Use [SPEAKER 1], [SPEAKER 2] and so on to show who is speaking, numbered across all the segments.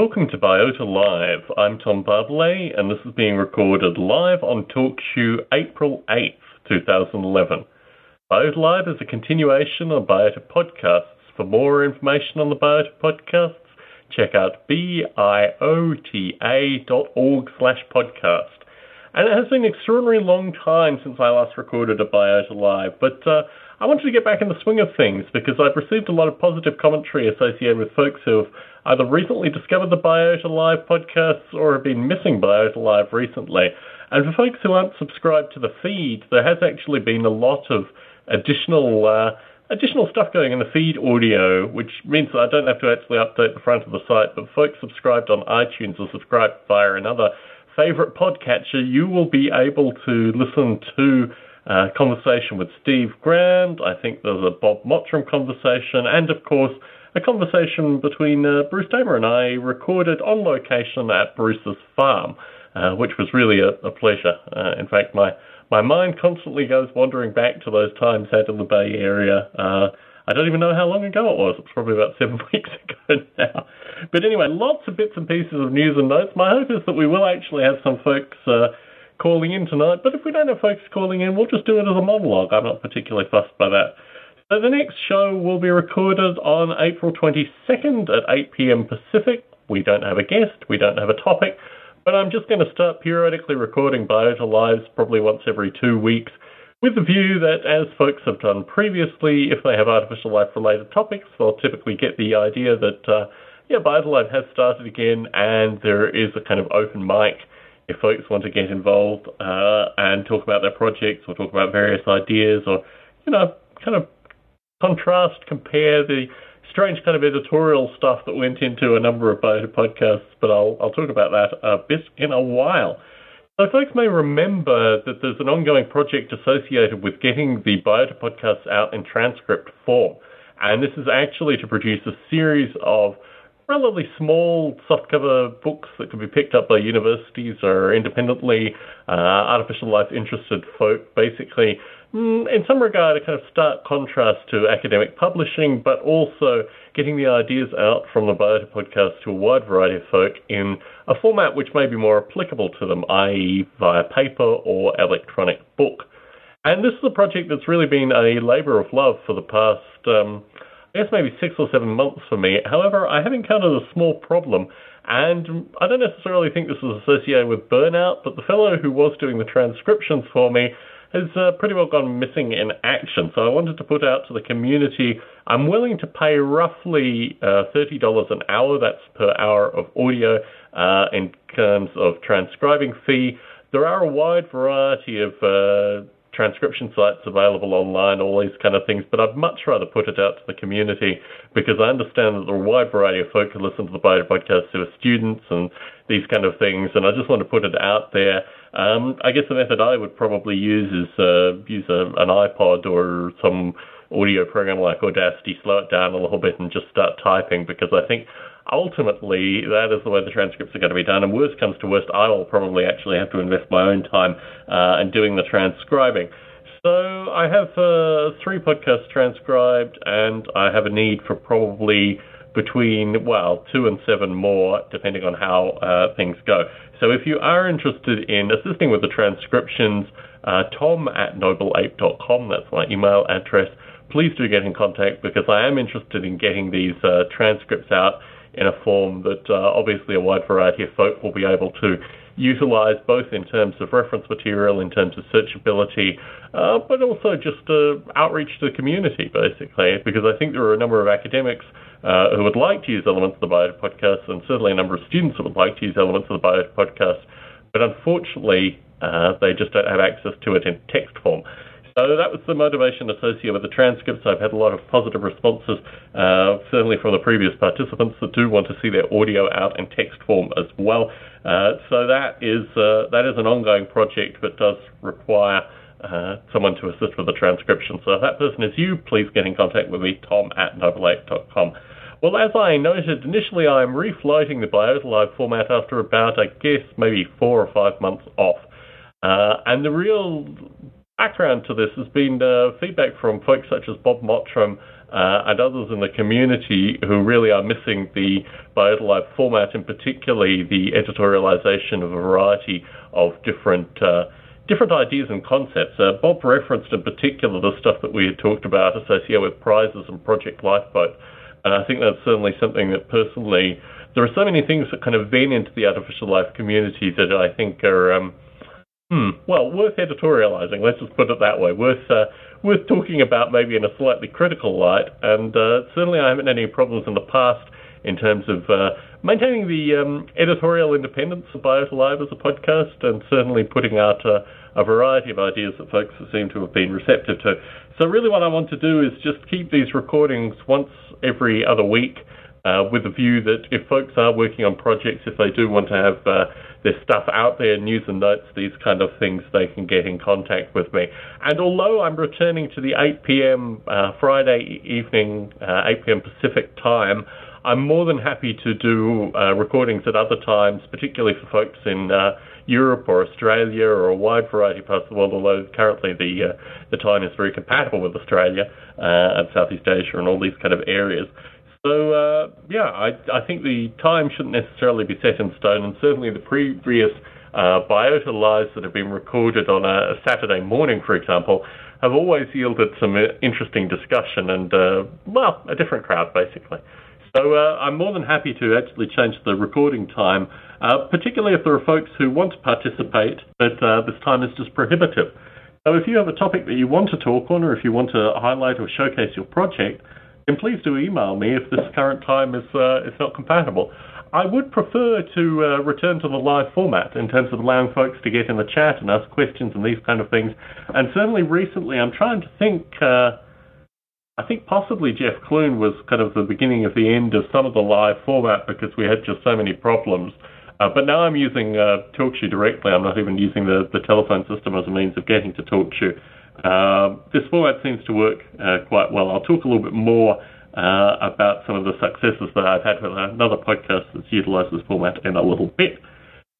[SPEAKER 1] Welcome to Biota Live. I'm Tom Barbalet, and this is being recorded live on TalkShoe April 8th, 2011. Biota Live is a continuation of Biota Podcasts. For more information on the Biota Podcasts, check out biota.org slash podcast. And it has been an extraordinarily long time since I last recorded a Biota Live, but uh, I wanted to get back in the swing of things because I've received a lot of positive commentary associated with folks who have either recently discovered the Biota Live podcasts or have been missing Biota Live recently. And for folks who aren't subscribed to the feed, there has actually been a lot of additional uh, additional stuff going in the feed audio, which means that I don't have to actually update the front of the site. But folks subscribed on iTunes or subscribed via another favorite podcatcher, you will be able to listen to conversation with Steve Grand. I think there's a Bob Mottram conversation, and of course a conversation between uh, Bruce Damer and I recorded on location at Bruce's farm, uh, which was really a, a pleasure. Uh, in fact, my my mind constantly goes wandering back to those times out in the Bay Area. Uh, I don't even know how long ago it was. It's probably about seven weeks ago now. But anyway, lots of bits and pieces of news and notes. My hope is that we will actually have some folks uh, calling in tonight. But if we don't have folks calling in, we'll just do it as a monologue. I'm not particularly fussed by that. So the next show will be recorded on April 22nd at 8 p.m. Pacific. We don't have a guest, we don't have a topic, but I'm just going to start periodically recording Biota Lives probably once every two weeks with the view that, as folks have done previously, if they have artificial life related topics, they'll typically get the idea that, uh, yeah, Biota Live has started again and there is a kind of open mic if folks want to get involved uh, and talk about their projects or talk about various ideas or, you know, kind of contrast, compare the strange kind of editorial stuff that went into a number of Biota podcasts, but I'll, I'll talk about that a bit in a while. So folks may remember that there's an ongoing project associated with getting the Biota podcasts out in transcript form. And this is actually to produce a series of relatively small softcover books that can be picked up by universities or independently uh, artificial life interested folk, basically Mm, in some regard, a kind of stark contrast to academic publishing, but also getting the ideas out from the Biota podcast to a wide variety of folk in a format which may be more applicable to them, i.e., via paper or electronic book. And this is a project that's really been a labour of love for the past, um, I guess, maybe six or seven months for me. However, I have encountered a small problem, and I don't necessarily think this is associated with burnout, but the fellow who was doing the transcriptions for me has uh, pretty well gone missing in action. So I wanted to put out to the community I'm willing to pay roughly uh, $30 an hour, that's per hour of audio, uh, in terms of transcribing fee. There are a wide variety of uh, transcription sites available online, all these kind of things, but I'd much rather put it out to the community because I understand that there are a wide variety of folk who listen to the Biota podcast who are students and these kind of things, and I just want to put it out there. Um, I guess the method I would probably use is uh, use a, an iPod or some audio program like Audacity, slow it down a little bit, and just start typing because I think ultimately that is the way the transcripts are going to be done. And worst comes to worst, I will probably actually have to invest my own time uh, in doing the transcribing. So I have uh, three podcasts transcribed, and I have a need for probably between, well, two and seven more, depending on how uh, things go. So if you are interested in assisting with the transcriptions, uh, tom at nobleape.com, that's my email address. Please do get in contact because I am interested in getting these uh, transcripts out in a form that uh, obviously a wide variety of folk will be able to utilize both in terms of reference material, in terms of searchability, uh, but also just uh, outreach to the community, basically, because I think there are a number of academics uh, who would like to use elements of the Biota podcast, and certainly a number of students who would like to use elements of the Biota podcast, but unfortunately, uh, they just don't have access to it in text form. So that was the motivation associated with the transcripts. I've had a lot of positive responses, uh, certainly from the previous participants that do want to see their audio out in text form as well. Uh, so that is uh, that is an ongoing project, but does require uh, someone to assist with the transcription. So if that person is you, please get in contact with me, tom at nobleape.com. Well, as I noted initially, I'm refloating the Biota Live format after about, I guess, maybe four or five months off. Uh, and the real background to this has been uh, feedback from folks such as Bob Mottram uh, and others in the community who really are missing the Biota Live format, and particularly the editorialization of a variety of different uh, different ideas and concepts. Uh, Bob referenced in particular the stuff that we had talked about associated with prizes and Project Lifeboat, and I think that's certainly something that personally there are so many things that kind of vein into the artificial life community that I think are um, hmm, well worth editorializing. Let's just put it that way. Worth uh, worth talking about maybe in a slightly critical light. And uh, certainly, I haven't had any problems in the past in terms of uh, maintaining the um, editorial independence of Biota Live as a podcast, and certainly putting out a, variety of ideas that folks seem to have been receptive to. So, really, what I want to do is just keep these recordings once every other week. Uh, with the view that if folks are working on projects, if they do want to have their stuff out there, news and notes, these kind of things, they can get in contact with me. And although I'm returning to the 8 p.m. Uh, Friday evening, uh, 8 p.m. Pacific time, I'm more than happy to do uh, recordings at other times, particularly for folks in uh, Europe or Australia or a wide variety of parts of the world. Although currently the uh, the time is very compatible with Australia uh, and Southeast Asia and all these kind of areas. So uh, yeah, I, I think the time shouldn't necessarily be set in stone, and certainly the previous uh, biota lives that have been recorded on a, a, Saturday morning, for example, have always yielded some uh, interesting discussion and uh, well, a different crowd basically. So uh, I'm more than happy to actually change the recording time, uh, particularly if there are folks who want to participate, but this time is just prohibitive. So if you have a topic that you want to talk on, or if you want to highlight or showcase your project, then please do email me if this current time is uh, is not compatible. I would prefer to uh, return to the live format in terms of allowing folks to get in the chat and ask questions and these kind of things. And certainly recently, I'm trying to think. Uh, I think possibly Jeff Clune was kind of the beginning of the end of some of the live format because we had just so many problems. Uh, but now I'm using uh, TalkShoe directly. I'm not even using the, the telephone system as a means of getting to TalkShoe. Uh, this format seems to work uh, quite well. I'll talk a little bit more uh, about some of the successes that I've had with another podcast that's utilized this format in a little bit.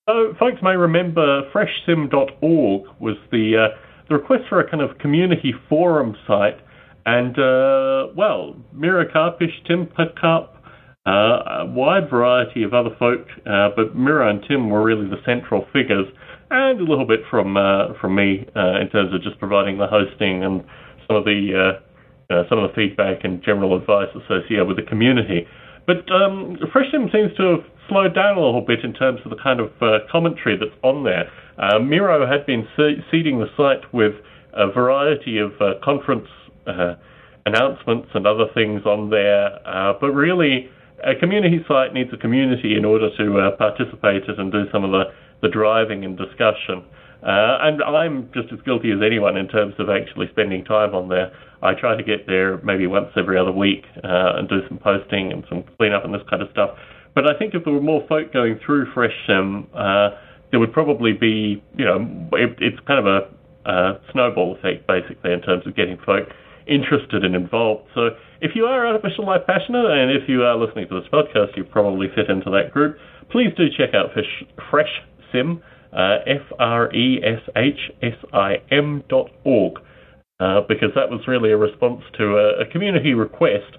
[SPEAKER 1] So, folks may remember freshsim.org was the, uh, the request for a kind of community forum site, and uh, well, Miro Karpis, Tim Pickup, uh, a wide variety of other folk, but Mira and Tim were really the central figures and a little bit from uh, from me uh, in terms of just providing the hosting and some of the uh, uh some of the feedback and general advice associated with the community. But um, FreshSim seems to have slowed down a little bit in terms of the kind of uh, commentary that's on there. Uh, Miro had been seeding the site with a variety of conference announcements and other things on there, but really a community site needs a community in order to participate in and do some of the the driving and discussion. Uh, and I'm just as guilty as anyone in terms of actually spending time on there. I try to get there maybe once every other week uh, and do some posting and some cleanup and this kind of stuff. But I think if there were more folk going through FreshSim, uh, there would probably be, you know, it, it's kind of a, snowball effect basically in terms of getting folk interested and involved. So if you are artificial life passionate and if you are listening to this podcast, you probably fit into that group. Please do check out Fish, Fresh Sim, uh, F-R-E-S-H-S-I-M dot org, uh, because that was really a response to a, a, community request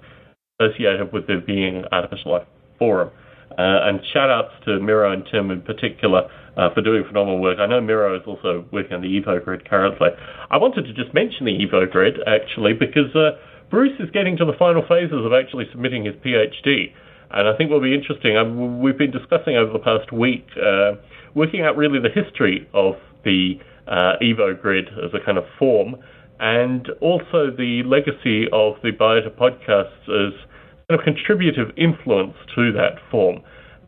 [SPEAKER 1] associated with there being Artificial Life Forum. Uh, and shout outs to Miro and Tim in particular uh, for doing phenomenal work. I know Miro is also working on the Evo Grid currently. I wanted to just mention the Evo Grid actually because uh, Bruce is getting to the final phases of actually submitting his PhD. And I think will be interesting. Um, we've been discussing over the past week uh, working out really the history of the uh, Evo grid as a kind of form, and also the legacy of the Biota podcasts as kind of contributive influence to that form.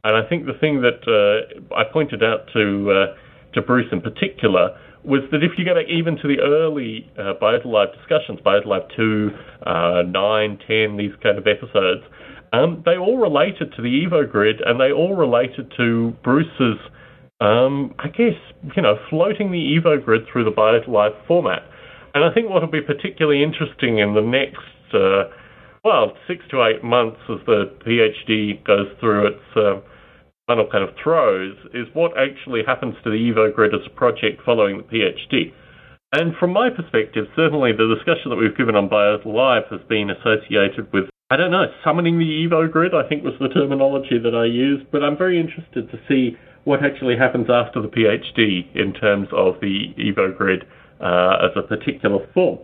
[SPEAKER 1] And I think the thing that uh, I pointed out to uh, to Bruce in particular was that if you go back even to the early uh, Biota Live discussions, Biota Live 2, uh, 9, 10, these kind of episodes, um, they all related to the Evo grid and they all related to Bruce's um, I guess, you know, floating the Evo grid through the Biota Live format. And I think what will be particularly interesting in the next, uh, well, six to eight months as the PhD goes through its uh, final kind of throes is what actually happens to the Evo grid as a project following the PhD. And from my perspective, certainly the discussion that we've given on Biota Live has been associated with, I don't know, summoning the Evo grid, I think was the terminology that I used, but I'm very interested to see what actually happens after the PhD in terms of the Evo grid uh, as a particular form.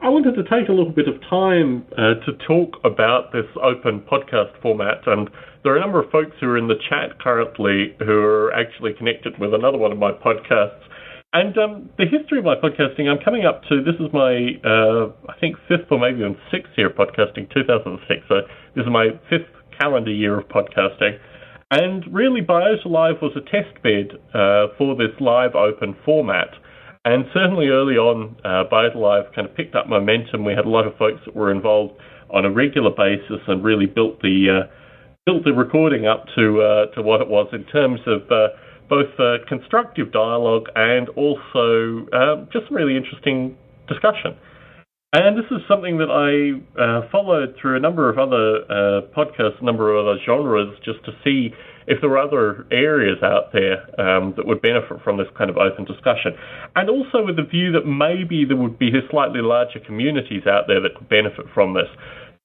[SPEAKER 1] I wanted to take a little bit of time uh, to talk about this open podcast format, and there are a number of folks who are in the chat currently who are actually connected with another one of my podcasts. And um, the history of my podcasting, I'm coming up to this is my uh, I think fifth or maybe even sixth year of podcasting, 2006. So this is my fifth calendar year of podcasting. And really, Biota Live was a test bed uh, for this live open format. And certainly early on, uh, Live kind of picked up momentum. We had a lot of folks that were involved on a regular basis and really built the uh, built the recording up to uh, to what it was in terms of uh, both constructive dialogue and also uh, just really interesting discussion. And this is something that I uh, followed through a number of other uh, podcasts, a number of other genres, just to see if there were other areas out there um, that would benefit from this kind of open discussion. And also with the view that maybe there would be slightly larger communities out there that could benefit from this.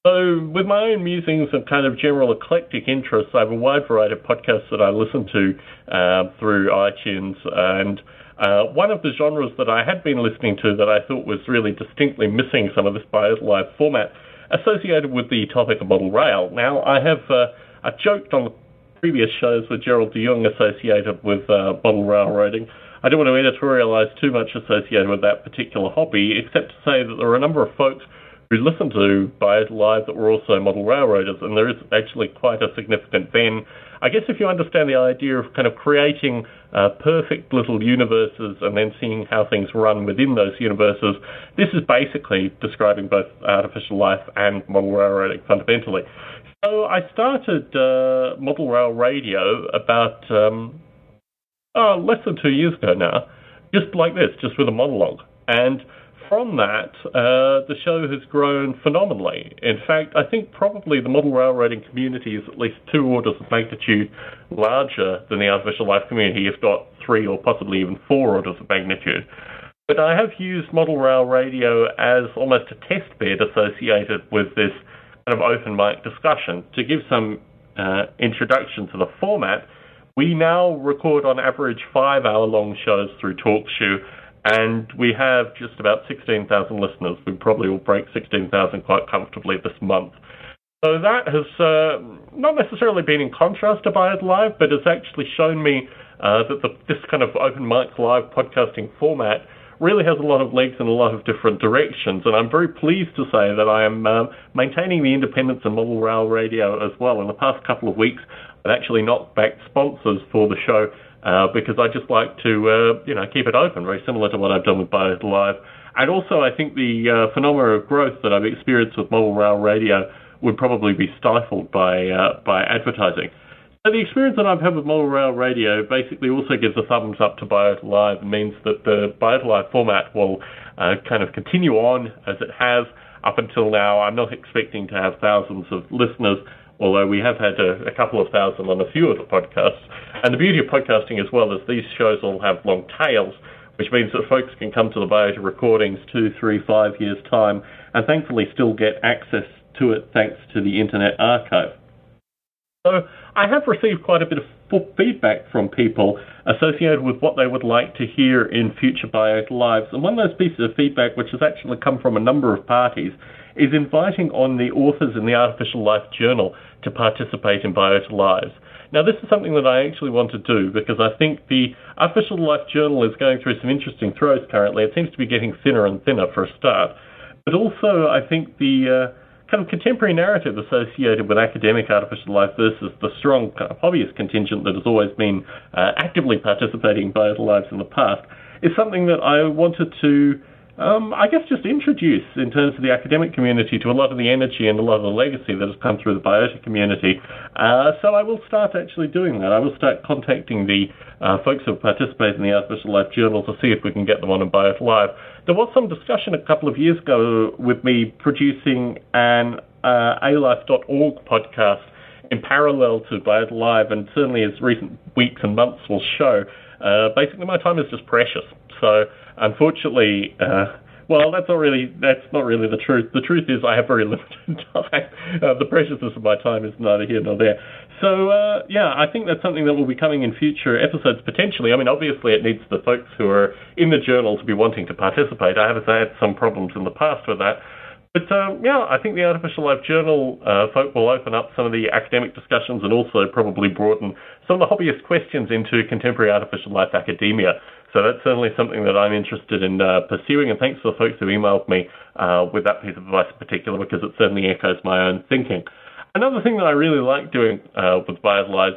[SPEAKER 1] So, with my own musings and kind of general eclectic interests, I have a wide variety of podcasts that I listen to uh, through iTunes. And uh, one of the genres that I had been listening to that I thought was really distinctly missing some of this Biota Live format associated with the topic of model rail. Now, I have uh, I joked on previous shows with Gerald de Jong associated with uh, model railroading. I don't want to editorialize too much associated with that particular hobby, except to say that there are a number of folks who listen to Biota Live that were also model railroaders, and there is actually quite a significant then. I guess if you understand the idea of kind of creating uh, perfect little universes and then seeing how things run within those universes, this is basically describing both artificial life and model railroading fundamentally. So I started uh, Model Rail Radio about um, oh, less than two years ago now, just like this, just with a monologue. And from that, uh, the show has grown phenomenally. In fact, I think probably the model railroading community is at least two orders of magnitude larger than the artificial life community, if not three or possibly even four orders of magnitude. But I have used model rail radio as almost a test bed associated with this kind of open mic discussion. To give some uh, introduction to the format, we now record on average five hour long shows through TalkShoe and we have just about 16,000 listeners. We probably will break 16,000 quite comfortably this month. So that has uh, not necessarily been in contrast to Biota Live, but has actually shown me uh, that the, this kind of open mic live podcasting format really has a lot of legs in a lot of different directions. And I'm very pleased to say that I am uh, maintaining the independence of Model Rail Radio as well. In the past couple of weeks, I've actually knocked back sponsors for the show uh, because I just like to, uh, you know, keep it open, very similar to what I've done with Biota Live. And also, I think the uh, phenomena of growth that I've experienced with Model Rail Radio would probably be stifled by uh, by advertising. So the experience that I've had with Model Rail Radio basically also gives a thumbs up to Biota Live means that the Biota Live format will uh, kind of continue on as it has up until now. I'm not expecting to have thousands of listeners although we have had a, a, couple of thousand on a few of the podcasts. And the beauty of podcasting as well is these shows all have long tails, which means that folks can come to the Biota recordings two, three, five years' time and thankfully still get access to it thanks to the Internet Archive. So I have received quite a bit of feedback from people associated with what they would like to hear in future Biota Lives. And one of those pieces of feedback, which has actually come from a number of parties, is inviting on the authors in the Artificial Life Journal to participate in Biota Lives. Now, this is something that I actually want to do because I think the Artificial Life Journal is going through some interesting throws currently. It seems to be getting thinner and thinner for a start. But also, I think the uh, kind of contemporary narrative associated with academic artificial life versus the strong kind of hobbyist contingent that has always been uh, actively participating in Biota Lives in the past is something that I wanted to um, I guess just introduce in terms of the academic community to a lot of the energy and a lot of the legacy that has come through the biota community. Uh, so I will start actually doing that. I will start contacting the uh, folks who participate in the Artificial Life Journal to see if we can get them on in Biota Live. There was some discussion a couple of years ago with me producing an uh, alife.org podcast in parallel to Biota Live, and certainly as recent weeks and months will show, uh, basically my time is just precious. So unfortunately, uh, well, that's not really that's not really the truth. The truth is I have very limited time. Uh, the preciousness of my time is neither here nor there. So uh, yeah, I think that's something that will be coming in future episodes potentially. I mean, obviously it needs the folks who are in the journal to be wanting to participate. I have had some problems in the past with that. But uh, yeah, I think the Artificial Life Journal uh, folk will open up some of the academic discussions and also probably broaden some of the hobbyist questions into contemporary artificial life academia. So that's certainly something that I'm interested in uh, pursuing. And thanks to the folks who emailed me uh, with that piece of advice in particular, because it certainly echoes my own thinking. Another thing that I really like doing uh, with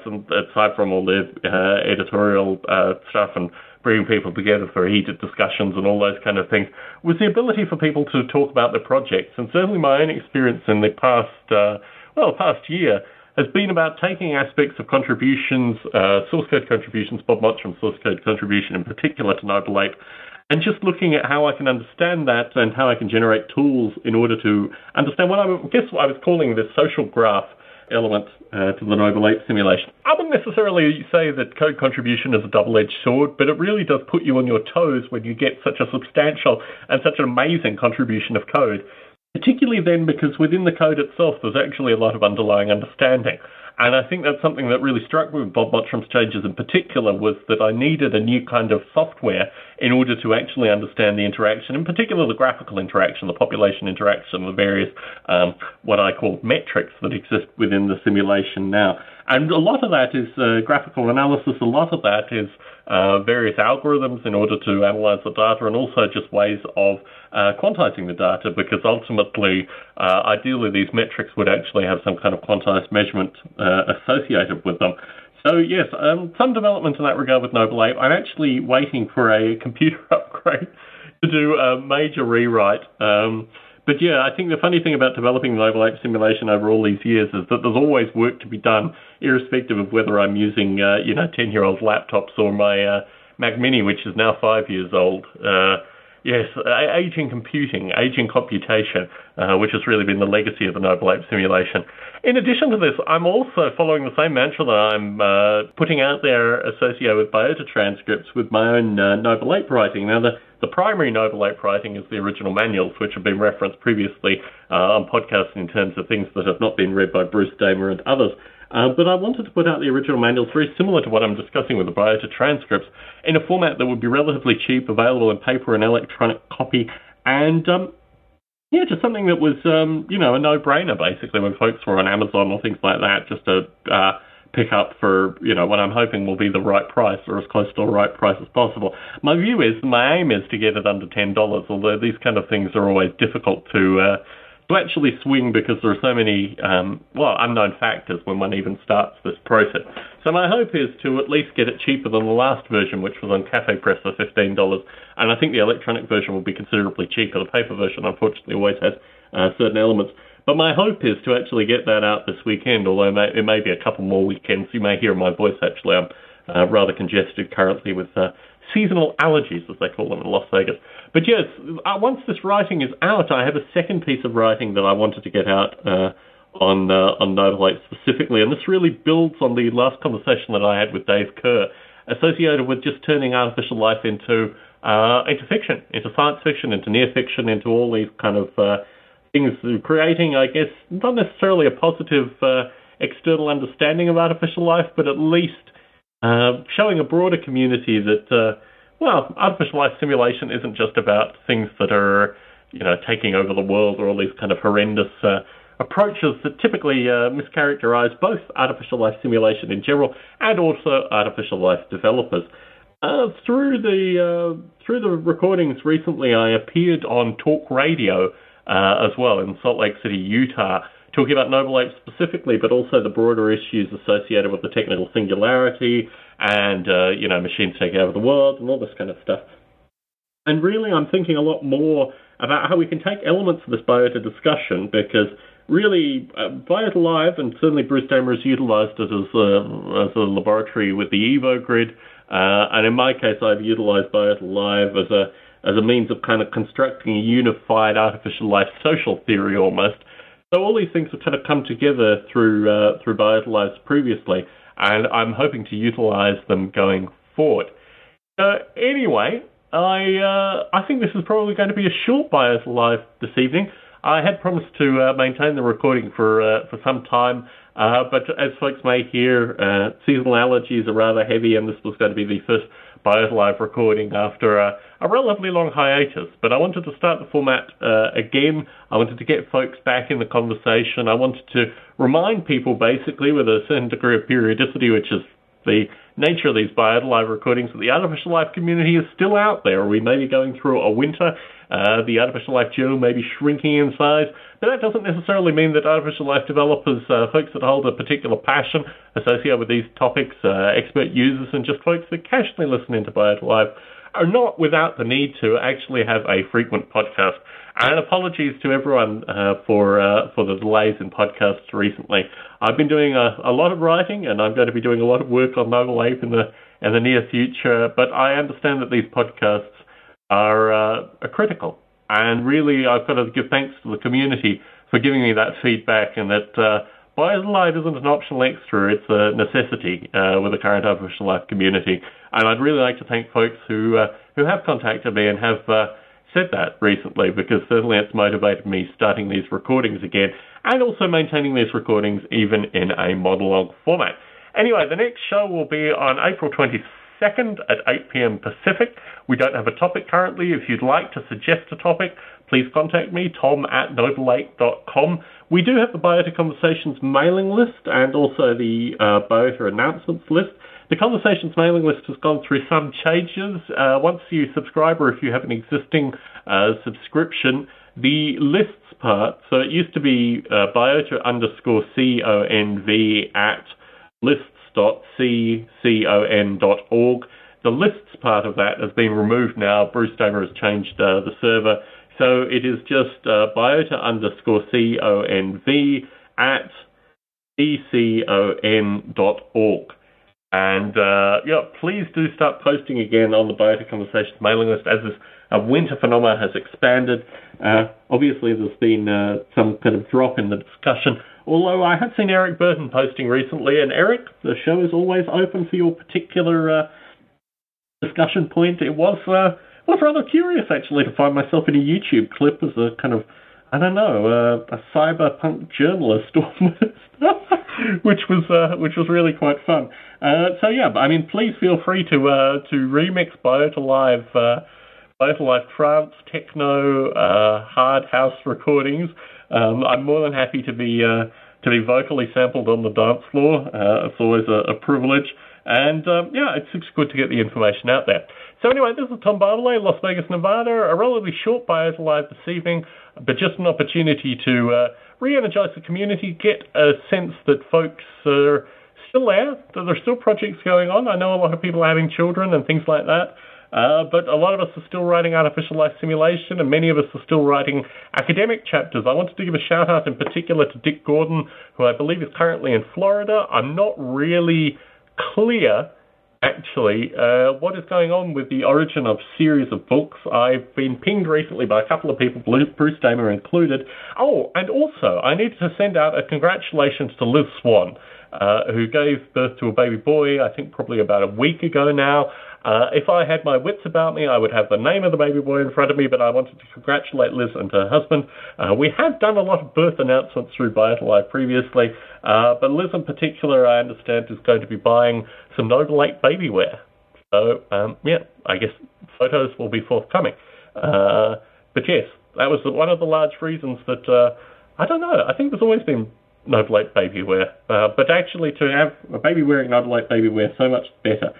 [SPEAKER 1] and aside from all the uh, editorial stuff and bringing people together for heated discussions and all those kind of things, was the ability for people to talk about their projects. And certainly my own experience in the past, uh, well, past year has been about taking aspects of contributions, uh, source code contributions, Bob Mottram's source code contribution in particular to Noble Ape, and just looking at how I can understand that and how I can generate tools in order to understand what I guess what I was calling the social graph element uh, to the Noble Ape simulation. I wouldn't necessarily say that code contribution is a double-edged sword, but it really does put you on your toes when you get such a substantial and such an amazing contribution of code. Particularly then because within the code itself there's actually a lot of underlying understanding. And I think that's something that really struck me with Bob Mottram's changes in particular was that I needed a new kind of software in order to actually understand the interaction, in particular the graphical interaction, the population interaction, the various um, what I call metrics that exist within the simulation now. And a lot of that is uh, graphical analysis. A lot of that is uh, various algorithms in order to analyze the data, and also just ways of uh, quantizing the data. Because ultimately, uh, ideally, these metrics would actually have some kind of quantized measurement uh, associated with them. So yes, um, some development in that regard with Noble Ape. I'm actually waiting for a computer upgrade to do a major rewrite. Um, but yeah, I think the funny thing about developing the Noble Ape simulation over all these years is that there's always work to be done, irrespective of whether I'm using, uh, you know, 10 year old laptops or my uh, Mac Mini, which is now five years old. Uh, yes, aging computing, aging computation, uh, which has really been the legacy of the Noble Ape simulation. In addition to this, I'm also following the same mantra that I'm uh, putting out there associated with biota transcripts with my own uh, Noble Ape writing. Now, the the primary Noble writing is the original manuals, which have been referenced previously uh, on podcasts in terms of things that have not been read by Bruce Damer and others. Uh, but I wanted to put out the original manuals very similar to what I'm discussing with the biota transcripts in a format that would be relatively cheap, available in paper and electronic copy, and um, yeah, just something that was um, you know a no-brainer basically when folks were on Amazon or things like that, just a uh, pick up for you know what I'm hoping will be the right price or as close to the right price as possible. My view is my aim is to get it under ten dollars, although these kind of things are always difficult to uh, to actually swing because there are so many um, well unknown factors when one even starts this process. So my hope is to at least get it cheaper than the last version, which was on Cafe Press for fifteen dollars, and I think the electronic version will be considerably cheaper. The paper version, unfortunately, always has uh, certain elements. But my hope is to actually get that out this weekend, although it may, it may be a couple more weekends. You may hear my voice actually. I'm uh, rather congested currently with uh, seasonal allergies, as they call them in Las Vegas. But yes, uh, once this writing is out, I have a second piece of writing that I wanted to get out uh, on uh, on Noble specifically, and this really builds on the last conversation that I had with Dave Kerr, associated with just turning artificial life into uh, into fiction, into science fiction, into near fiction, into all these kind of uh, things creating, I guess, not necessarily a positive uh, external understanding of artificial life, but at least uh, showing a broader community that, uh, well, artificial life simulation isn't just about things that are, you know, taking over the world or all these kind of horrendous uh, approaches that typically uh, mischaracterize both artificial life simulation in general and also artificial life developers. Uh, through the through the recordings recently, I appeared on Talk Radio uh, as well in Salt Lake City, Utah, talking about Noble Ape specifically, but also the broader issues associated with the technical singularity and uh, you know machines taking over the world and all this kind of stuff. And really, I'm thinking a lot more about how we can take elements of this biota discussion because really, uh, Biota Live, and certainly Bruce Damer has utilized it as a, as a laboratory with the Evo grid. Uh, and in my case, I've utilized Biota Live as a as a means of kind of constructing a unified artificial life social theory almost. So all these things have kind of come together through uh, through Biota previously, and I'm hoping to utilize them going forward. Uh, anyway, I uh, I think this is probably going to be a short Biota Live this evening. I had promised to uh, maintain the recording for uh, for some time, uh, but as folks may hear, uh, seasonal allergies are rather heavy, and this was going to be the first Biota Live recording after a, a, relatively long hiatus. But I wanted to start the format uh, again. I wanted to get folks back in the conversation. I wanted to remind people, basically, with a certain degree of periodicity, which is the nature of these Biota Live recordings, that the artificial life community is still out there. We may be going through a winter uh, the artificial life journal may be shrinking in size, but that doesn't necessarily mean that artificial life developers, uh, folks that hold a particular passion associated with these topics, uh, expert users, and just folks that casually listen into Biota Live, are not without the need to actually have a frequent podcast. And apologies to everyone uh, for uh, for the delays in podcasts recently. I've been doing a, a, lot of writing, and I'm going to be doing a lot of work on Noble Ape in the in the near future. But I understand that these podcasts are, uh, are critical. And really, I've got to give thanks to the community for giving me that feedback and that uh, Light isn't an optional extra, it's a necessity uh, with the current artificial life community. And I'd really like to thank folks who, uh, who have contacted me and have uh, said that recently because certainly it's motivated me starting these recordings again and also maintaining these recordings even in a monologue format. Anyway, the next show will be on April 26th 2nd at 8 p.m. Pacific. We don't have a topic currently. If you'd like to suggest a topic, please contact me, tom at nobleape.com. We do have the Biota Conversations mailing list and also the uh, Biota announcements list. The Conversations mailing list has gone through some changes. Uh, once you subscribe or if you have an existing uh, subscription, the lists part, so it used to be uh, biota underscore C-O-N-V at lists lists.ccon.org. The lists part of that has been removed now. Bruce Damer has changed uh, the server. So it is just uh, biota underscore conv at ccon.org. And uh, yeah, please do start posting again on the Biota Conversations mailing list as this uh, winter phenomena has expanded. Uh, obviously, there's been uh, some kind of drop in the discussion Although I have seen Eric Burton posting recently, and Eric, the show is always open for your particular uh, discussion point. It was uh, was rather curious actually to find myself in a YouTube clip as a kind of I don't know uh, a cyberpunk journalist almost, which was uh, which was really quite fun. Uh, so yeah, I mean, please feel free to uh, to remix Biota Live. Uh, Biota Live trance, techno, hard house recordings um, I'm more than happy to be uh, to be vocally sampled on the dance floor. Uh, it's always a, a privilege, and um, yeah, it's, it's good to get the information out there. So anyway, this is Tom Barbalet, Las Vegas, Nevada. A relatively short Biota Live this evening, but just an opportunity to uh, re-energize the community, get a sense that folks are still there, that there's still projects going on. I know a lot of people are having children and things like that. Uh, but a lot of us are still writing artificial life simulation, and many of us are still writing academic chapters. I wanted to give a shout out in particular to Dick Gordon, who I believe is currently in Florida. I'm not really clear, actually, uh, what is going on with the origin of series of books. I've been pinged recently by a couple of people, Bruce Damer included. Oh, and also, I need to send out a congratulations to Liz Swan. Uh, who gave birth to a baby boy, I think probably about a week ago now. Uh, if I had my wits about me, I would have the name of the baby boy in front of me, but I wanted to congratulate Liz and her husband. Uh, we have done a lot of birth announcements through Biota Live previously, uh, but Liz in particular, I understand, is going to be buying some Noble Ape baby wear. So, um, yeah, I guess photos will be forthcoming. Uh, but yes, that was one of the large reasons that, uh, I don't know, I think there's always been Noble Ape baby wear, uh, but actually to have a baby wearing Noble Ape baby wear, so much better.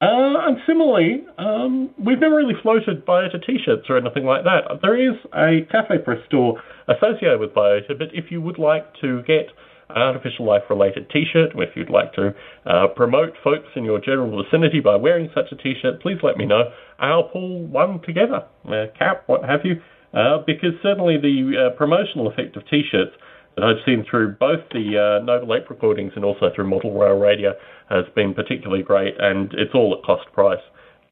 [SPEAKER 1] Uh, and similarly, um, we've never really floated Biota t-shirts or anything like that. There is a Cafe Press store associated with Biota, but if you would like to get an artificial life related t-shirt, or if you'd like to uh, promote folks in your general vicinity by wearing such a t-shirt, please let me know. I'll pull one together, a cap, what have you, uh, because certainly the uh, promotional effect of t-shirts that I've seen through both the uh, Noble Ape recordings and also through Model Rail Radio has been particularly great, and it's all at cost price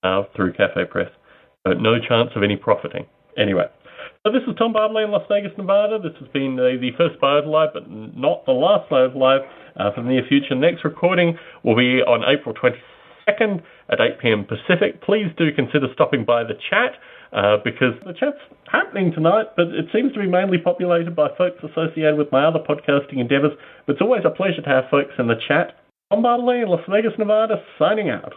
[SPEAKER 1] uh, through Cafe Press. So no chance of any profiting. Anyway, So this is Tom Barbalet in Las Vegas, Nevada. This has been uh, the first Biota Live, but not the last Biota Live uh, for the near future. Next recording will be on April 22nd at 8 p.m. Pacific. Please do consider stopping by the chat. Uh, because the chat's happening tonight, but it seems to be mainly populated by folks associated with my other podcasting endeavors. But it's always a pleasure to have folks in the chat. I'm Barbalet in Las Vegas, Nevada, signing out.